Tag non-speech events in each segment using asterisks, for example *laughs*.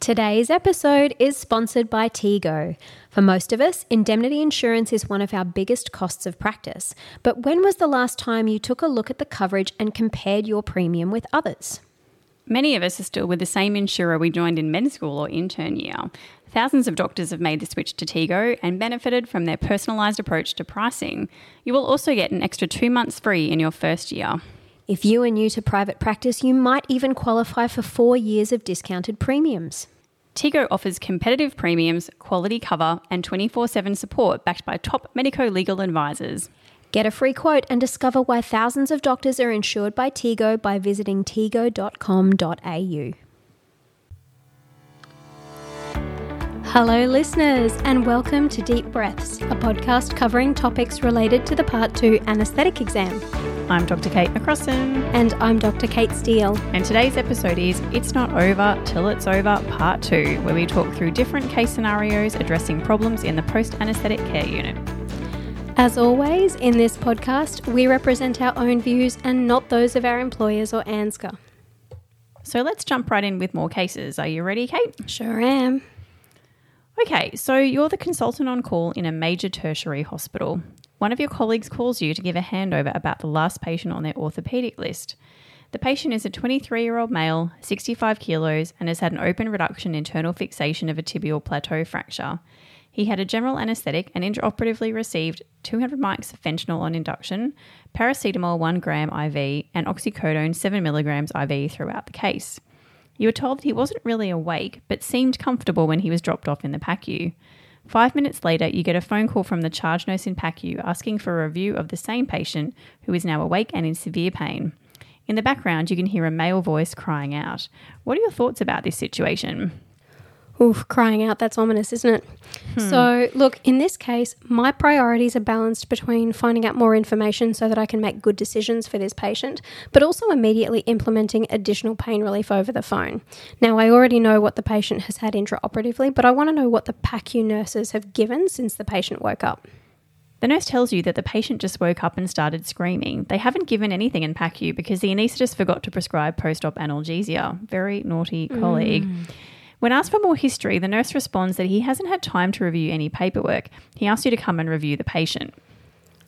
Today's episode is sponsored by Tego. For most of us, indemnity insurance is one of our biggest costs of practice. But when was the last time you took a look at the coverage and compared your premium with others? Many of us are still with the same insurer we joined in med school or intern year. Thousands of doctors have made the switch to Tego and benefited from their personalised approach to pricing. You will also get an extra two months free in your first year. If you are new to private practice, you might even qualify for four years of discounted premiums. Tego offers competitive premiums, quality cover, and 24 7 support backed by top medico legal advisors. Get a free quote and discover why thousands of doctors are insured by Tego by visiting tego.com.au. Hello, listeners, and welcome to Deep Breaths, a podcast covering topics related to the Part 2 anaesthetic exam. I'm Dr. Kate McCrossan. And I'm Dr. Kate Steele. And today's episode is It's Not Over Till It's Over Part 2, where we talk through different case scenarios addressing problems in the post anaesthetic care unit. As always, in this podcast, we represent our own views and not those of our employers or ANZCA. So let's jump right in with more cases. Are you ready, Kate? Sure am. Okay, so you're the consultant on call in a major tertiary hospital. One of your colleagues calls you to give a handover about the last patient on their orthopaedic list. The patient is a 23 year old male, 65 kilos, and has had an open reduction internal fixation of a tibial plateau fracture. He had a general anaesthetic and intraoperatively received 200 mics of fentanyl on induction, paracetamol 1 gram IV, and oxycodone 7 milligrams IV throughout the case. You were told that he wasn't really awake, but seemed comfortable when he was dropped off in the PACU. Five minutes later, you get a phone call from the charge nurse in PACU asking for a review of the same patient who is now awake and in severe pain. In the background, you can hear a male voice crying out. What are your thoughts about this situation? Oof, crying out, that's ominous, isn't it? Hmm. So, look, in this case, my priorities are balanced between finding out more information so that I can make good decisions for this patient, but also immediately implementing additional pain relief over the phone. Now, I already know what the patient has had intraoperatively, but I want to know what the PACU nurses have given since the patient woke up. The nurse tells you that the patient just woke up and started screaming. They haven't given anything in PACU because the anaesthetist forgot to prescribe post op analgesia. Very naughty colleague. Mm. When asked for more history, the nurse responds that he hasn't had time to review any paperwork. He asks you to come and review the patient.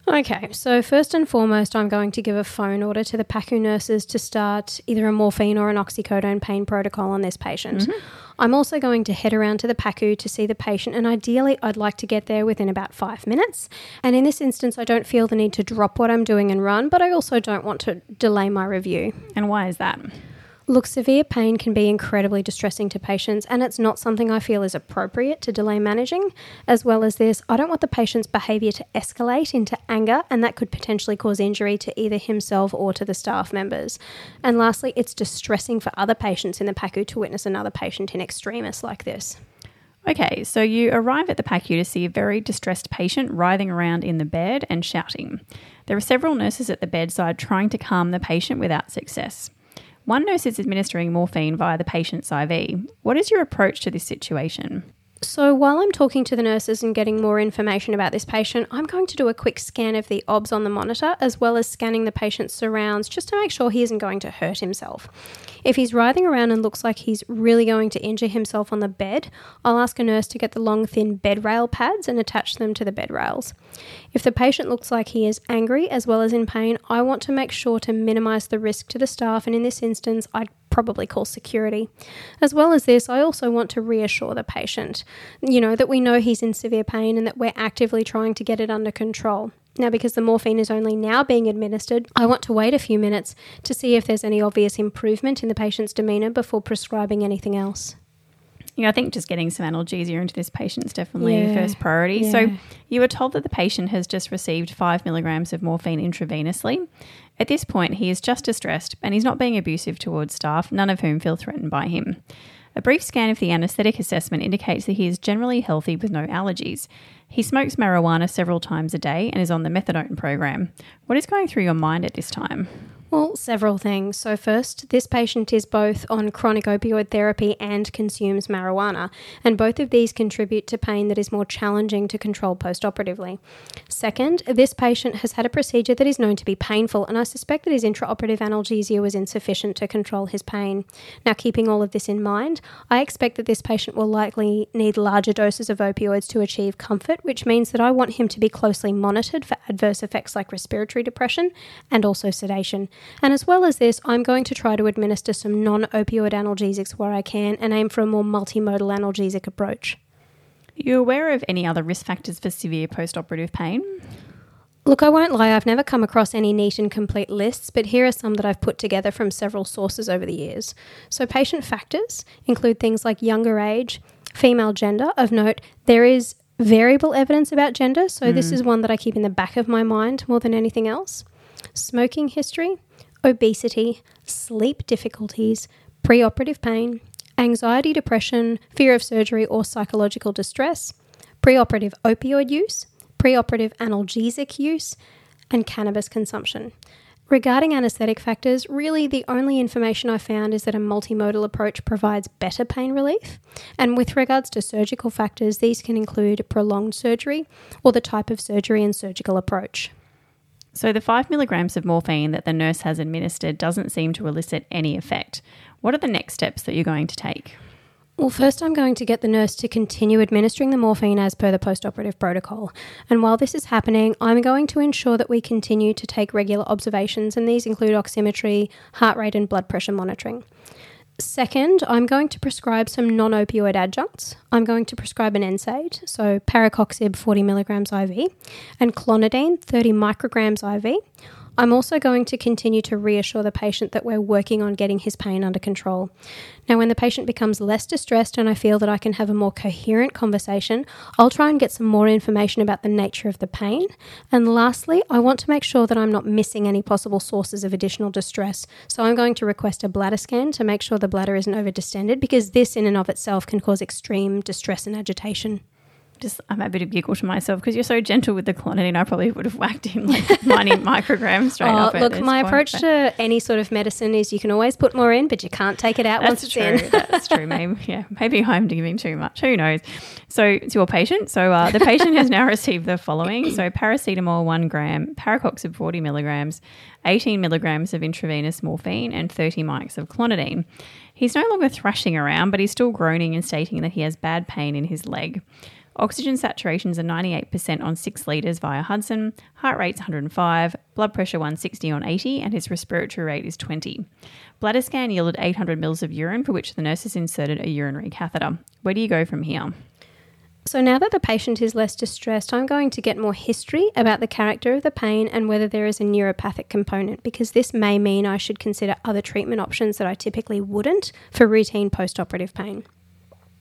Okay, so first and foremost, I'm going to give a phone order to the PACU nurses to start either a morphine or an oxycodone pain protocol on this patient. Mm-hmm. I'm also going to head around to the PACU to see the patient, and ideally, I'd like to get there within about five minutes. And in this instance, I don't feel the need to drop what I'm doing and run, but I also don't want to delay my review. And why is that? Look, severe pain can be incredibly distressing to patients, and it's not something I feel is appropriate to delay managing. As well as this, I don't want the patient's behaviour to escalate into anger, and that could potentially cause injury to either himself or to the staff members. And lastly, it's distressing for other patients in the PACU to witness another patient in extremis like this. Okay, so you arrive at the PACU to see a very distressed patient writhing around in the bed and shouting. There are several nurses at the bedside trying to calm the patient without success. One nurse is administering morphine via the patient's IV. What is your approach to this situation? So, while I'm talking to the nurses and getting more information about this patient, I'm going to do a quick scan of the OBS on the monitor as well as scanning the patient's surrounds just to make sure he isn't going to hurt himself. If he's writhing around and looks like he's really going to injure himself on the bed, I'll ask a nurse to get the long, thin bed rail pads and attach them to the bed rails. If the patient looks like he is angry as well as in pain, I want to make sure to minimize the risk to the staff, and in this instance, I'd probably call security. As well as this, I also want to reassure the patient, you know, that we know he's in severe pain and that we're actively trying to get it under control. Now, because the morphine is only now being administered, I want to wait a few minutes to see if there's any obvious improvement in the patient's demeanour before prescribing anything else. Yeah, I think just getting some analgesia into this patient is definitely yeah. first priority. Yeah. So, you were told that the patient has just received five milligrams of morphine intravenously. At this point, he is just distressed and he's not being abusive towards staff, none of whom feel threatened by him. A brief scan of the anaesthetic assessment indicates that he is generally healthy with no allergies. He smokes marijuana several times a day and is on the methadone program. What is going through your mind at this time? Well, several things. So, first, this patient is both on chronic opioid therapy and consumes marijuana, and both of these contribute to pain that is more challenging to control postoperatively. Second, this patient has had a procedure that is known to be painful, and I suspect that his intraoperative analgesia was insufficient to control his pain. Now, keeping all of this in mind, I expect that this patient will likely need larger doses of opioids to achieve comfort, which means that I want him to be closely monitored for adverse effects like respiratory depression and also sedation. And as well as this, I'm going to try to administer some non opioid analgesics where I can and aim for a more multimodal analgesic approach. Are you aware of any other risk factors for severe postoperative pain? Look, I won't lie, I've never come across any neat and complete lists, but here are some that I've put together from several sources over the years. So, patient factors include things like younger age, female gender. Of note, there is variable evidence about gender, so mm. this is one that I keep in the back of my mind more than anything else. Smoking history, obesity, sleep difficulties, preoperative pain, anxiety, depression, fear of surgery or psychological distress, preoperative opioid use, preoperative analgesic use, and cannabis consumption. Regarding anaesthetic factors, really the only information I found is that a multimodal approach provides better pain relief. And with regards to surgical factors, these can include prolonged surgery or the type of surgery and surgical approach. So, the five milligrams of morphine that the nurse has administered doesn't seem to elicit any effect. What are the next steps that you're going to take? Well, first, I'm going to get the nurse to continue administering the morphine as per the postoperative protocol. And while this is happening, I'm going to ensure that we continue to take regular observations, and these include oximetry, heart rate, and blood pressure monitoring. Second, I'm going to prescribe some non opioid adjuncts. I'm going to prescribe an NSAID, so parecoxib 40 milligrams IV, and clonidine 30 micrograms IV. I'm also going to continue to reassure the patient that we're working on getting his pain under control. Now, when the patient becomes less distressed and I feel that I can have a more coherent conversation, I'll try and get some more information about the nature of the pain. And lastly, I want to make sure that I'm not missing any possible sources of additional distress. So I'm going to request a bladder scan to make sure the bladder isn't over distended because this, in and of itself, can cause extreme distress and agitation just I'm a happy to giggle to myself because you're so gentle with the clonidine. I probably would have whacked him like *laughs* 90 micrograms straight oh, up. Look, my point, approach to any sort of medicine is you can always put more in, but you can't take it out once it's true. in. that's true. Maybe yeah, maybe I'm giving too much. Who knows? So it's your patient. So uh, the patient has now *laughs* received the following: so paracetamol one gram, parecoxib 40 milligrams, 18 milligrams of intravenous morphine, and 30 mics of clonidine. He's no longer thrashing around, but he's still groaning and stating that he has bad pain in his leg. Oxygen saturations are 98% on 6 litres via Hudson, heart rate's 105, blood pressure 160 on 80, and his respiratory rate is 20. Bladder scan yielded 800 mils of urine, for which the nurses inserted a urinary catheter. Where do you go from here? So, now that the patient is less distressed, I'm going to get more history about the character of the pain and whether there is a neuropathic component, because this may mean I should consider other treatment options that I typically wouldn't for routine post operative pain.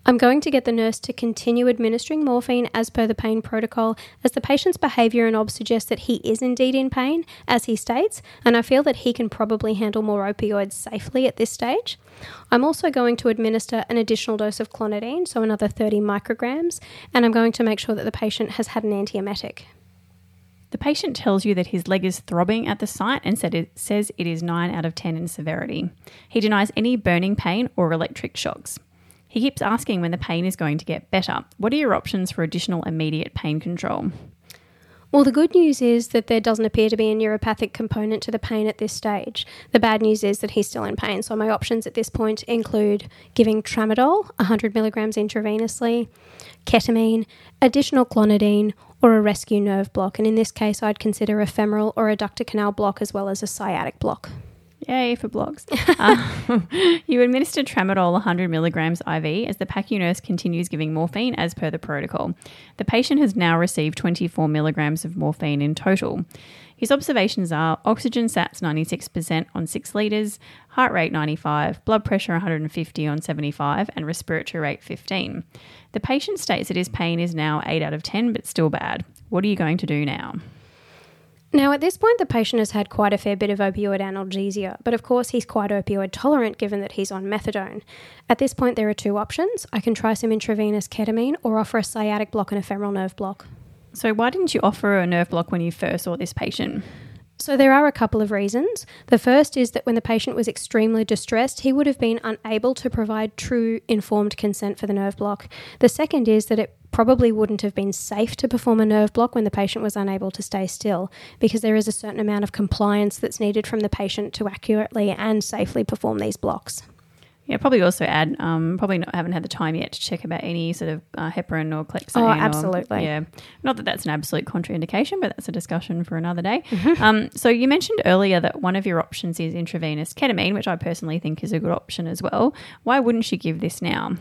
I'm going to get the nurse to continue administering morphine as per the pain protocol, as the patient's behaviour and OB suggests that he is indeed in pain, as he states, and I feel that he can probably handle more opioids safely at this stage. I'm also going to administer an additional dose of clonidine, so another 30 micrograms, and I'm going to make sure that the patient has had an antiemetic. The patient tells you that his leg is throbbing at the site and said it says it is 9 out of 10 in severity. He denies any burning pain or electric shocks. He keeps asking when the pain is going to get better. What are your options for additional immediate pain control? Well, the good news is that there doesn't appear to be a neuropathic component to the pain at this stage. The bad news is that he's still in pain. So, my options at this point include giving tramadol, 100 milligrams intravenously, ketamine, additional clonidine, or a rescue nerve block. And in this case, I'd consider a femoral or adductor canal block as well as a sciatic block. Yay for blogs. uh, *laughs* *laughs* you administer tramadol 100 milligrams IV as the PACU nurse continues giving morphine as per the protocol. The patient has now received 24 milligrams of morphine in total. His observations are oxygen sats 96% on 6 litres, heart rate 95, blood pressure 150 on 75, and respiratory rate 15. The patient states that his pain is now 8 out of 10 but still bad. What are you going to do now? Now, at this point, the patient has had quite a fair bit of opioid analgesia, but of course, he's quite opioid tolerant given that he's on methadone. At this point, there are two options. I can try some intravenous ketamine or offer a sciatic block and a femoral nerve block. So, why didn't you offer a nerve block when you first saw this patient? So, there are a couple of reasons. The first is that when the patient was extremely distressed, he would have been unable to provide true informed consent for the nerve block. The second is that it probably wouldn't have been safe to perform a nerve block when the patient was unable to stay still because there is a certain amount of compliance that's needed from the patient to accurately and safely perform these blocks. Yeah, probably also add, um, probably not, haven't had the time yet to check about any sort of uh, heparin or clexane. Oh, or- absolutely. yeah, not that that's an absolute contraindication, but that's a discussion for another day. Mm-hmm. *laughs* Um, so you mentioned earlier that one of your options is intravenous ketamine, which I personally think is a good option as well. Why wouldn't you give this now?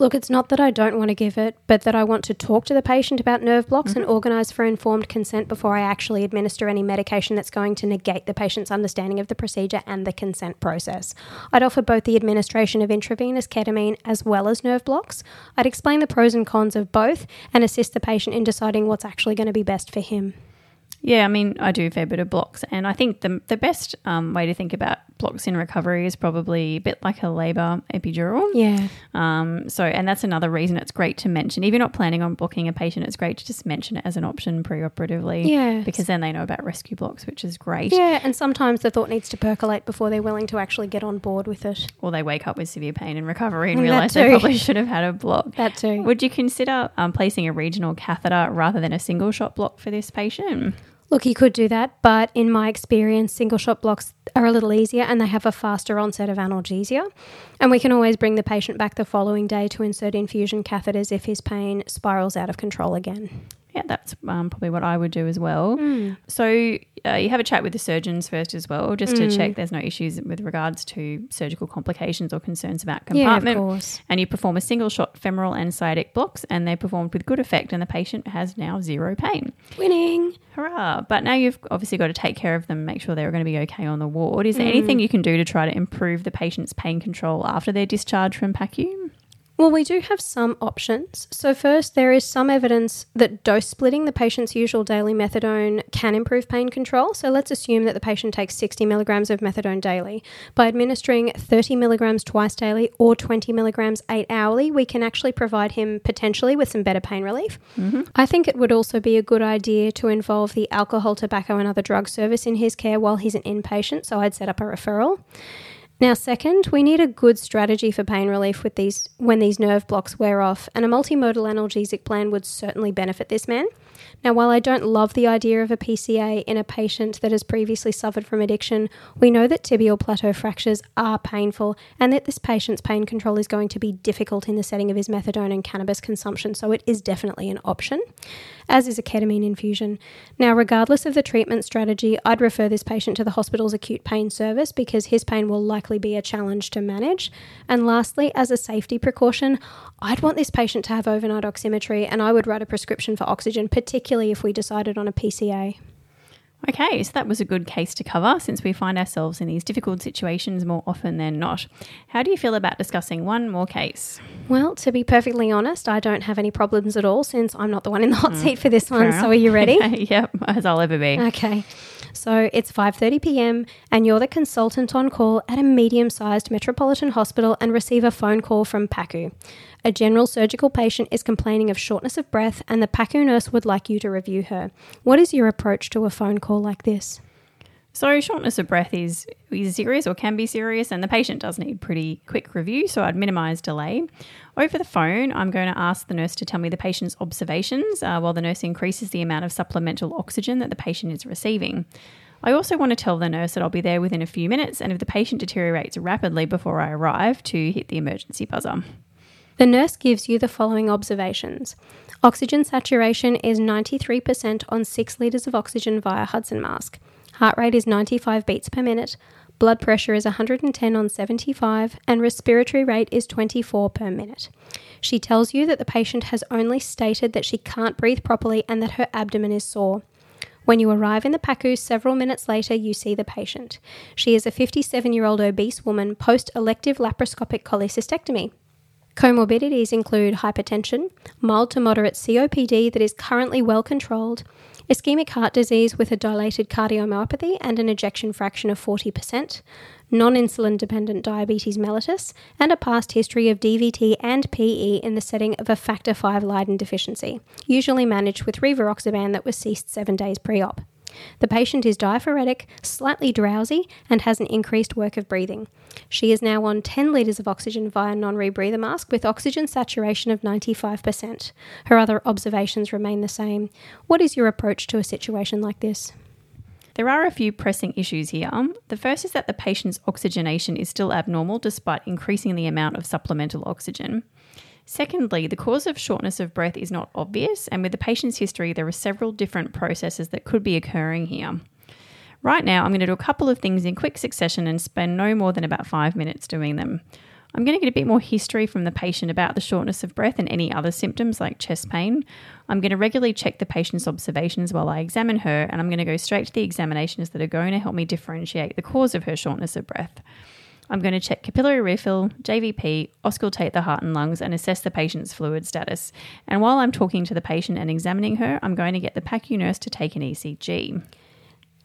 Look, it's not that I don't want to give it, but that I want to talk to the patient about nerve blocks and organise for informed consent before I actually administer any medication that's going to negate the patient's understanding of the procedure and the consent process. I'd offer both the administration of intravenous ketamine as well as nerve blocks. I'd explain the pros and cons of both and assist the patient in deciding what's actually going to be best for him. Yeah, I mean, I do a fair bit of blocks, and I think the the best um, way to think about blocks in recovery is probably a bit like a labour epidural. Yeah. Um, so, and that's another reason it's great to mention. If you're not planning on blocking a patient, it's great to just mention it as an option preoperatively. Yeah. Because then they know about rescue blocks, which is great. Yeah, and sometimes the thought needs to percolate before they're willing to actually get on board with it. Or they wake up with severe pain and recovery and That realise they probably should have had a block. That too. Would you consider um, placing a regional catheter rather than a single shot block for this patient? Look, you could do that, but in my experience, single shot blocks are a little easier and they have a faster onset of analgesia. And we can always bring the patient back the following day to insert infusion catheters if his pain spirals out of control again. Yeah, that's um, probably what I would do as well. Hmm. So uh, you have a chat with the surgeons first as well, just to check there's no issues with regards to surgical complications or concerns about Yeah, of compartment. course. And you perform a single shot femoral and sciatic blocks, and they're performed with good effect, and the patient has now zero pain. Winning. Hurrah! But now you've obviously got to take care of them, make sure they're going to be okay on the ward. Is there Mm. anything you can do to try to improve the patient's pain control after their discharge from PACU? Well, we do have some options. So, first, there is some evidence that dose splitting the patient's usual daily methadone can improve pain control. So, let's assume that the patient takes 60 milligrams of methadone daily. By administering 30 milligrams twice daily or 20 milligrams eight hourly, we can actually provide him potentially with some better pain relief. Mm-hmm. I think it would also be a good idea to involve the alcohol, tobacco, and other drug service in his care while he's an inpatient. So, I'd set up a referral. Now, second, we need a good strategy for pain relief with these when these nerve blocks wear off, and a multimodal analgesic plan would certainly benefit this man. Now, while I don't love the idea of a PCA in a patient that has previously suffered from addiction, we know that tibial plateau fractures are painful and that this patient's pain control is going to be difficult in the setting of his methadone and cannabis consumption, so it is definitely an option, as is a ketamine infusion. Now, regardless of the treatment strategy, I'd refer this patient to the hospital's acute pain service because his pain will likely be a challenge to manage. And lastly, as a safety precaution, I'd want this patient to have overnight oximetry and I would write a prescription for oxygen, particularly if we decided on a PCA. Okay, so that was a good case to cover since we find ourselves in these difficult situations more often than not. How do you feel about discussing one more case? Well, to be perfectly honest, I don't have any problems at all since I'm not the one in the hot mm, seat for this one. So are you ready? *laughs* yep, as I'll ever be. Okay. So it's 5:30 p.m. and you're the consultant on call at a medium-sized metropolitan hospital and receive a phone call from PACU. A general surgical patient is complaining of shortness of breath and the PACU nurse would like you to review her. What is your approach to a phone call like this? So, shortness of breath is, is serious or can be serious, and the patient does need pretty quick review, so I'd minimise delay. Over the phone, I'm going to ask the nurse to tell me the patient's observations uh, while the nurse increases the amount of supplemental oxygen that the patient is receiving. I also want to tell the nurse that I'll be there within a few minutes, and if the patient deteriorates rapidly before I arrive, to hit the emergency buzzer. The nurse gives you the following observations. Oxygen saturation is 93% on 6 litres of oxygen via Hudson mask. Heart rate is 95 beats per minute. Blood pressure is 110 on 75, and respiratory rate is 24 per minute. She tells you that the patient has only stated that she can't breathe properly and that her abdomen is sore. When you arrive in the PACU several minutes later, you see the patient. She is a 57 year old obese woman post elective laparoscopic cholecystectomy. Comorbidities include hypertension, mild to moderate COPD that is currently well controlled, ischemic heart disease with a dilated cardiomyopathy and an ejection fraction of 40%, non insulin dependent diabetes mellitus, and a past history of DVT and PE in the setting of a factor V Leiden deficiency, usually managed with rivaroxaban that was ceased seven days pre op. The patient is diaphoretic, slightly drowsy, and has an increased work of breathing. She is now on 10 litres of oxygen via non rebreather mask with oxygen saturation of 95%. Her other observations remain the same. What is your approach to a situation like this? There are a few pressing issues here. Um, the first is that the patient's oxygenation is still abnormal despite increasing the amount of supplemental oxygen. Secondly, the cause of shortness of breath is not obvious, and with the patient's history, there are several different processes that could be occurring here. Right now, I'm going to do a couple of things in quick succession and spend no more than about five minutes doing them. I'm going to get a bit more history from the patient about the shortness of breath and any other symptoms like chest pain. I'm going to regularly check the patient's observations while I examine her, and I'm going to go straight to the examinations that are going to help me differentiate the cause of her shortness of breath. I'm going to check capillary refill, JVP, auscultate the heart and lungs, and assess the patient's fluid status. And while I'm talking to the patient and examining her, I'm going to get the PACU nurse to take an ECG.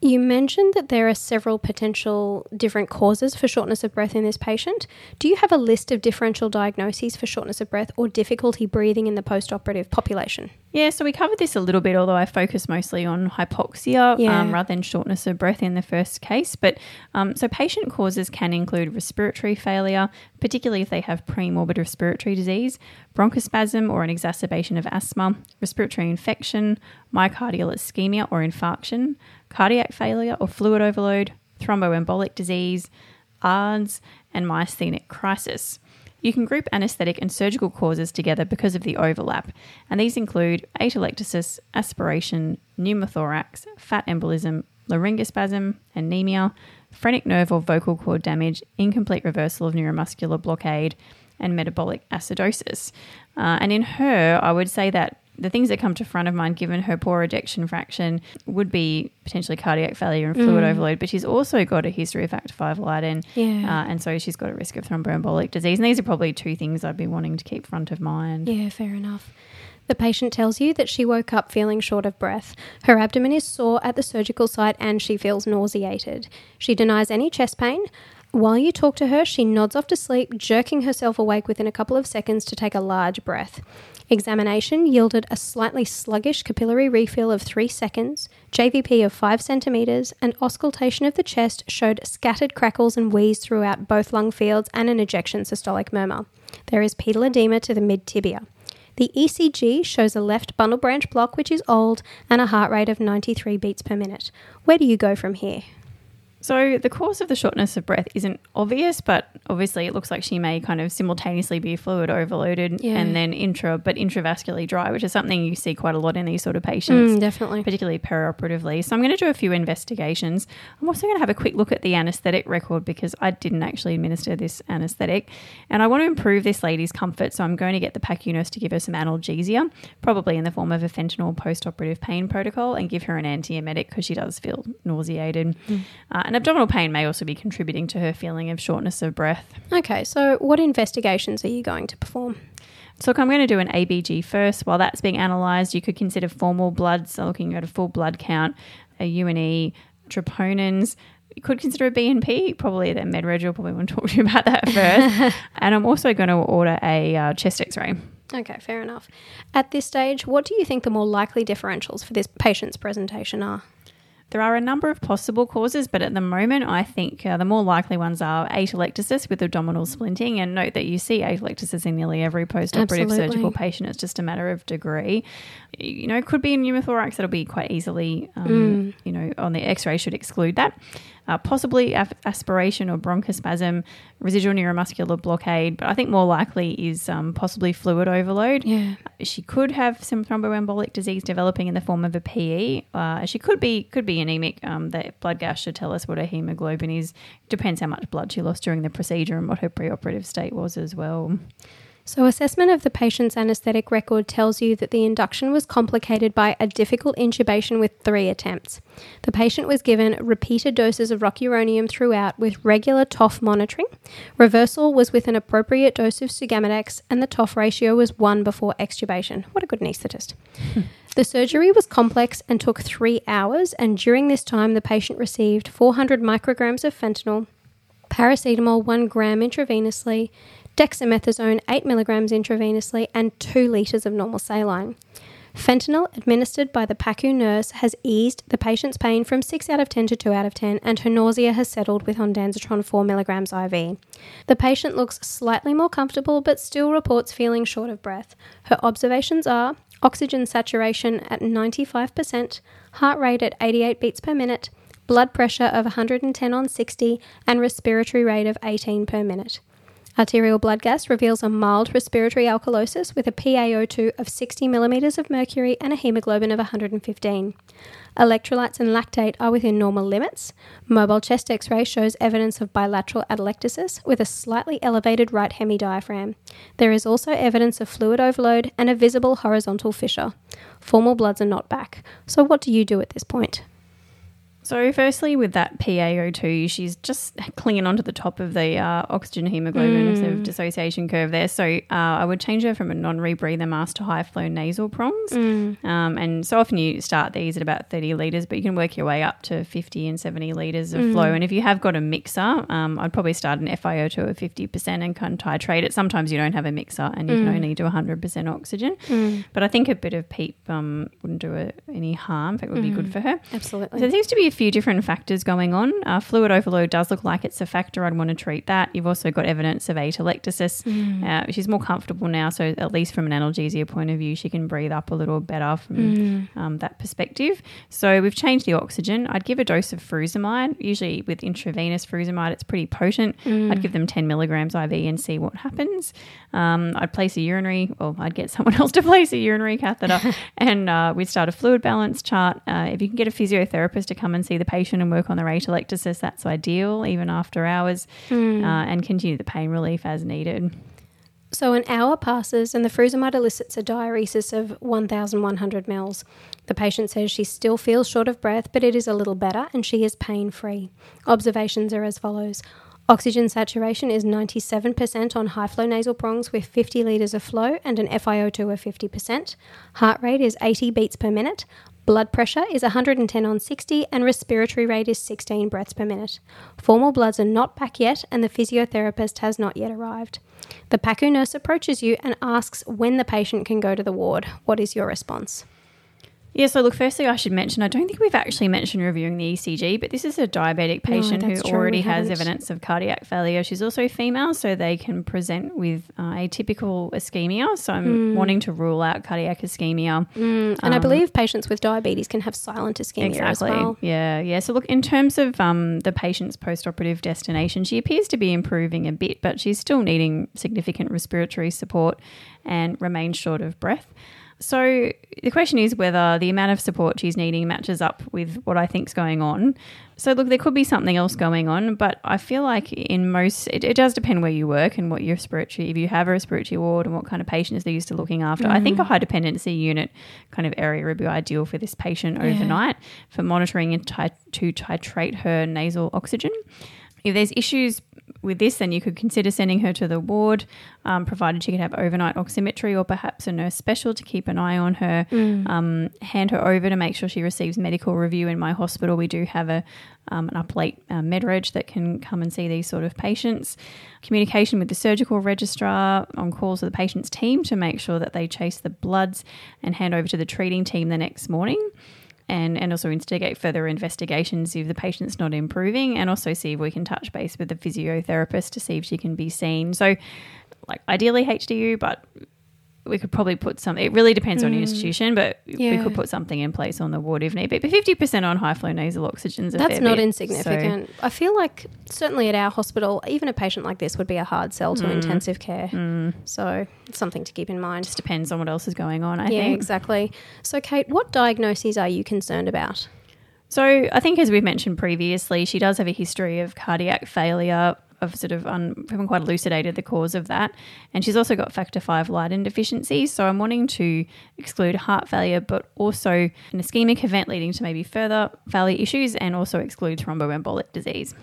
You mentioned that there are several potential different causes for shortness of breath in this patient. Do you have a list of differential diagnoses for shortness of breath or difficulty breathing in the postoperative population? Yeah, so we covered this a little bit, although I focus mostly on hypoxia Yeah. um, rather than shortness of breath in the first case. But um, so patient causes can include respiratory failure, particularly if they have premorbid respiratory disease, bronchospasm or an exacerbation of asthma, respiratory infection, myocardial ischemia or infarction, cardiac failure or fluid overload, thromboembolic disease, ARDS, and myasthenic crisis. You can group anesthetic and surgical causes together because of the overlap, and these include atelectasis, aspiration, pneumothorax, fat embolism, laryngospasm, anemia, phrenic nerve or vocal cord damage, incomplete reversal of neuromuscular blockade, and metabolic acidosis. Uh, and in her, I would say that the things that come to front of mind, given her poor ejection fraction, would be potentially cardiac failure and fluid overload. But she's also got a history of factor five Leiden, Yeah. uh, and so she's got a risk of thromboembolic disease. And these are probably two things I'd be wanting to keep front of mind. Yeah, fair enough. The patient tells you that she woke up feeling short of breath. Her abdomen is sore at the surgical site and she feels nauseated. She denies any chest pain. While you talk to her, she nods off to sleep, jerking herself awake within a couple of seconds to take a large breath. Examination yielded a slightly sluggish capillary refill of 3 seconds, JVP of 5 centimetres, and auscultation of the chest showed scattered crackles and wheeze throughout both lung fields and an ejection systolic murmur. There is pedal edema to the mid tibia. The ECG shows a left bundle branch block, which is old, and a heart rate of 93 beats per minute. Where do you go from here? So the cause of the shortness of breath isn't obvious, but obviously it looks like she may kind of simultaneously be fluid overloaded Yeah. and then intra, but intravascularly dry, which is something you see quite a lot in these sort of patients. definitely. particularly perioperatively. So I'm going to do a few investigations. I'm also going to have a quick look at the anaesthetic record because I didn't actually administer this anaesthetic, and I want to improve this lady's comfort. So I'm going to get the PACU nurse to give her some analgesia, probably in the form of a fentanyl post-operative pain protocol, and give her an antiemetic because she does feel nauseated. Uh, and abdominal pain may also be contributing to her feeling of shortness of breath. Okay, so what investigations are you going to perform? So, look, I'm going to do an ABG first. While that's being analysed, you could consider formal bloods, so looking at a full blood count, a UNE, troponins. You could consider a BNP, probably the MedReg will probably want to *laughs* talk to you about that first. *laughs* and I'm also going to order a uh, chest x ray. Okay, fair enough. At this stage, what do you think the more likely differentials for this patient's presentation are? There are a number of possible causes, but at the moment, I think uh, the more likely ones are atelectasis with abdominal splinting. And note that you see atelectasis in nearly every post-operative Absolutely. surgical patient. It's just a matter of degree. You know, it could be a pneumothorax. That'll be quite easily, um, you know, on the X-ray should exclude that. Uh, possibly af- aspiration or bronchospasm, residual neuromuscular blockade, but I think more likely is um, possibly fluid overload. Yeah. She could have some thromboembolic disease developing in the form of a PE. Uh, she could be could be anemic. Um, the blood gas should tell us what her hemoglobin is. Depends how much blood she lost during the procedure and what her preoperative state was as well. So, assessment of the patient's anaesthetic record tells you that the induction was complicated by a difficult intubation with three attempts. The patient was given repeated doses of rocuronium throughout with regular TOF monitoring. Reversal was with an appropriate dose of Sugammadex, and the TOF ratio was 1 before extubation. What a good anaesthetist. Hmm. The surgery was complex and took three hours, and during this time, the patient received 400 micrograms of fentanyl, paracetamol 1 gram intravenously, dexamethasone 8 milligrams intravenously, and 2 litres of normal saline. Fentanyl administered by the PACU nurse has eased the patient's pain from 6 out of 10 to 2 out of 10, and her nausea has settled with ondansetron 4 milligrams IV. The patient looks slightly more comfortable but still reports feeling short of breath. Her observations are oxygen saturation at 95%, heart rate at 88 beats per minute, blood pressure of 110 on 60, and respiratory rate of 18 per minute. Arterial blood gas reveals a mild respiratory alkalosis with a PaO2 of 60 millimeters of mercury and a hemoglobin of 115. Electrolytes and lactate are within normal limits. Mobile chest x ray shows evidence of bilateral atelectasis with a slightly elevated right hemidiaphragm. There is also evidence of fluid overload and a visible horizontal fissure. Formal bloods are not back. So, what do you do at this point? So, firstly, with that PaO2, she's just clinging onto the top of the uh, oxygen hemoglobin sort of dissociation curve there. So, uh, I would change her from a non rebreather mask to high flow nasal prongs. Um, and so often you start these at about 30 litres, but you can work your way up to 50 and 70 litres of flow. And if you have got a mixer, um, I'd probably start an FiO2 of 50% and kind of titrate it. Sometimes you don't have a mixer and you can only do 100% oxygen. But I think a bit of PEEP um, wouldn't do her any harm. In fact, it would be good for her. Absolutely. So there seems to be a few different factors going on. Uh, fluid overload does look like it's a factor. I'd want to treat that. You've also got evidence of atelectasis. Uh, she's more comfortable now, so at least from an analgesia point of view, she can breathe up a little better from um, that perspective. So we've changed the oxygen. I'd give a dose of frusemide. Usually with intravenous frusemide, it's pretty potent. I'd give them 10 milligrams IV and see what happens. Um, I'd place a urinary, or I'd get *laughs* someone else to place a urinary catheter, *laughs* and uh, we'd start a fluid balance chart. Uh, if you can get a physiotherapist to come and see the patient and work on their atelectasis, that's ideal, even after hours, uh, and continue the pain relief as needed. So an hour passes and the frusemide elicits a diuresis of 1,100 mils. The patient says she still feels short of breath, but it is a little better and she is pain free. Observations are as follows. Oxygen saturation is 97% on high flow nasal prongs with 50 litres of flow and an FiO2 of 50%. Heart rate is 80 beats per minute. Blood pressure is 110 on 60 and respiratory rate is 16 breaths per minute. Formal bloods are not back yet and the physiotherapist has not yet arrived. The PACU nurse approaches you and asks when the patient can go to the ward. What is your response? Yeah, so look, firstly, I should mention I don't think we've actually mentioned reviewing the ECG, but this is a diabetic patient who true, already has evidence of cardiac failure. She's also female, so they can present with uh, atypical ischemia. So I'm wanting to rule out cardiac ischemia. And I believe patients with diabetes can have silent ischemia as well. Yeah, yeah. So look, in terms of um, the patient's post-operative destination, she appears to be improving a bit, but she's still needing significant respiratory support and remains short of breath. So the question is whether the amount of support she's needing matches up with what I think's going on. So look, there could be something else going on, but I feel like in most, it, it does depend where you work and what your respiratory, if you have a respiratory ward and what kind of patients they're used to looking after. I think mm-hmm. a high dependency unit kind of area would be ideal for this patient overnight for monitoring and tit- to titrate her nasal oxygen. If there's issues with this, then you could consider sending her to the ward, um, provided she could have overnight oximetry or perhaps a nurse special to keep an eye on her. Um, hand her over to make sure she receives medical review in my hospital. We do have a um, an up late uh, medreg that can come and see these sort of patients. Communication with the surgical registrar on calls with the patient's team to make sure that they chase the bloods and hand over to the treating team the next morning and, and also instigate further investigations if the patient's not improving and also see if we can touch base with the physiotherapist to see if she can be seen. So, like, ideally HDU, but we could probably put some, it really depends on the institution, but we could put something in place on the ward if need be. But 50% on high flow nasal oxygen's a That's fair not bit. insignificant. I feel like certainly at our hospital, even a patient like this would be a hard sell Mm. to intensive care. So it's something to keep in mind. Just depends on what else is going on, I yeah, think. exactly. So, Kate, what diagnoses are you concerned about? So I think, as we've mentioned previously, she does have a history of cardiac failure. Sort of um, un, haven't quite elucidated the cause of that, and she's also got factor five Leiden deficiency. So I'm wanting to exclude heart failure, but also an ischemic event leading to maybe further failure issues, and also exclude thromboembolic disease.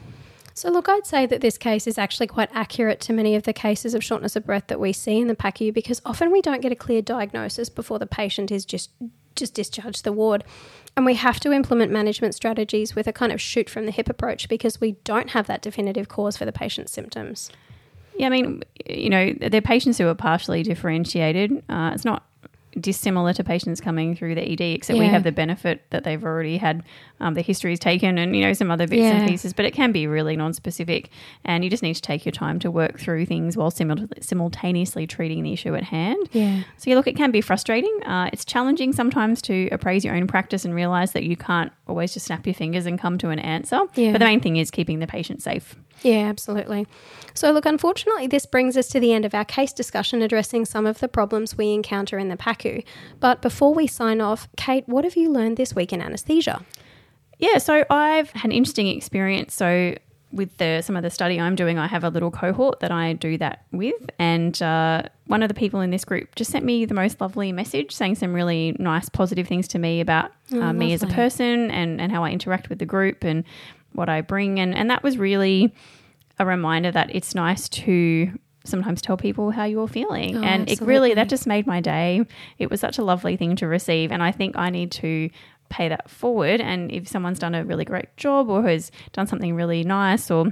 So, look, I'd say that this case is actually quite accurate to many of the cases of shortness of breath that we see in the PACU because often we don't get a clear diagnosis before the patient is just just discharged to the ward. And we have to implement management strategies with a kind of shoot from the hip approach because we don't have that definitive cause for the patient's symptoms. Yeah, I mean, you know, they're patients who are partially differentiated. Uh, it's not dissimilar to patients coming through the ED, except we have the benefit that they've already had um, the histories taken and you know some other bits Yeah. and pieces. But it can be really non-specific, and you just need to take your time to work through things while simul- simultaneously treating the issue at hand. Yeah. So yeah, look, it can be frustrating. Uh, it's challenging sometimes to appraise your own practice and realize that you can't always just snap your fingers and come to an answer. Yeah. But the main thing is keeping the patient safe. Yeah, absolutely. So, look, unfortunately, this brings us to the end of our case discussion addressing some of the problems we encounter in the PACU. But before we sign off, Kate, what have you learned this week in anaesthesia? Yeah, so I've had an interesting experience. So with the some of the study I'm doing, I have a little cohort that I do that with, and uh, one of the people in this group just sent me the most lovely message, saying some really nice, positive things to me about uh, me as a person and and how I interact with the group and what I bring, and and that was really a reminder that it's nice to sometimes tell people how you're feeling. Oh, and it really that just made my day. It was such a lovely thing to receive. And i think i need to pay that forward and if someone's done a really great job or has done something really nice or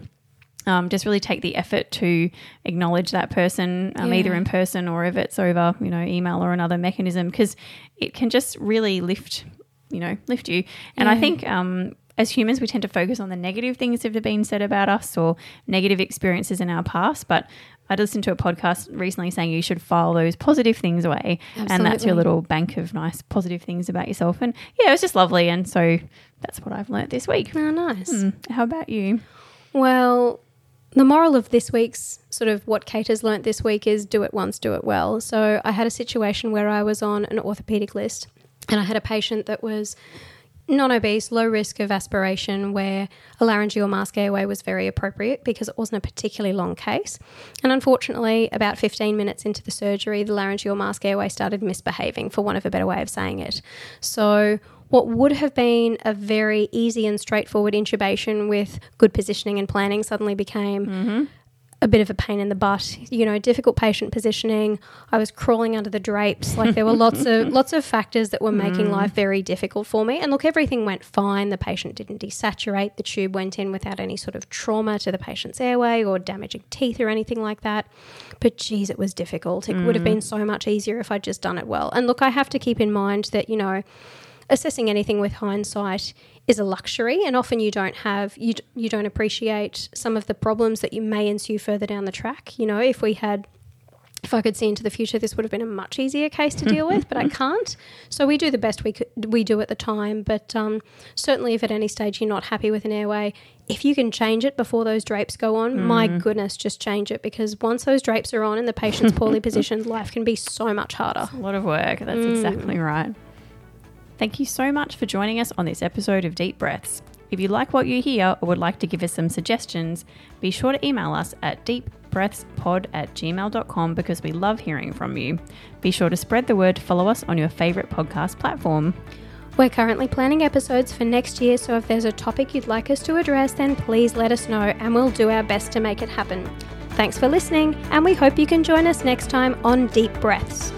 um, just really take the effort to acknowledge that person, um, either in person or if it's over, you know, email or another mechanism, because it can just really lift, you know, lift you. And I think um, as humans, we tend to focus on the negative things that have been said about us or negative experiences in our past. But I listened to a podcast recently saying you should file those positive things away, and that's your little bank of nice positive things about yourself. And yeah, it was just lovely. And so that's what I've learnt this week. Oh, nice. Hmm. How about you? Well, the moral of this week's sort of what Kate has learnt this week is do it once, do it well. So I had a situation where I was on an orthopedic list and I had a patient that was non obese, low risk of aspiration, where a laryngeal mask airway was very appropriate because it wasn't a particularly long case. And unfortunately, about 15 minutes into the surgery, the laryngeal mask airway started misbehaving, for want of a better way of saying it. So, what would have been a very easy and straightforward intubation with good positioning and planning suddenly became mm-hmm. A bit of a pain in the butt. You know, difficult patient positioning. I was crawling under the drapes. Like there were lots of *laughs* lots of factors that were making mm. life very difficult for me. And look, everything went fine. The patient didn't desaturate. The tube went in without any sort of trauma to the patient's airway or damaging teeth or anything like that. But geez, it was difficult. It would have mm. been so much easier if I'd just done it well. And look, I have to keep in mind that you know assessing anything with hindsight is a luxury and often you don't have you, you don't appreciate some of the problems that you may ensue further down the track you know if we had if I could see into the future, this would have been a much easier case to deal with, but I *laughs* can't. So we do the best we could, we do at the time. But um, certainly, if at any stage you're not happy with an airway, if you can change it before those drapes go on, my goodness, just change it because once those drapes are on and the patient's poorly *laughs* positioned, life can be so much harder. A lot of work. That's exactly right. Thank you so much for joining us on this episode of Deep Breaths. If you like what you hear or would like to give us some suggestions, be sure to email us at deepbreathspod at gmail.com because we love hearing from you. Be sure to spread the word to follow us on your favourite podcast platform. We're currently planning episodes for next year, so if there's a topic you'd like us to address, then please let us know and we'll do our best to make it happen. Thanks for listening, and we hope you can join us next time on Deep Breaths.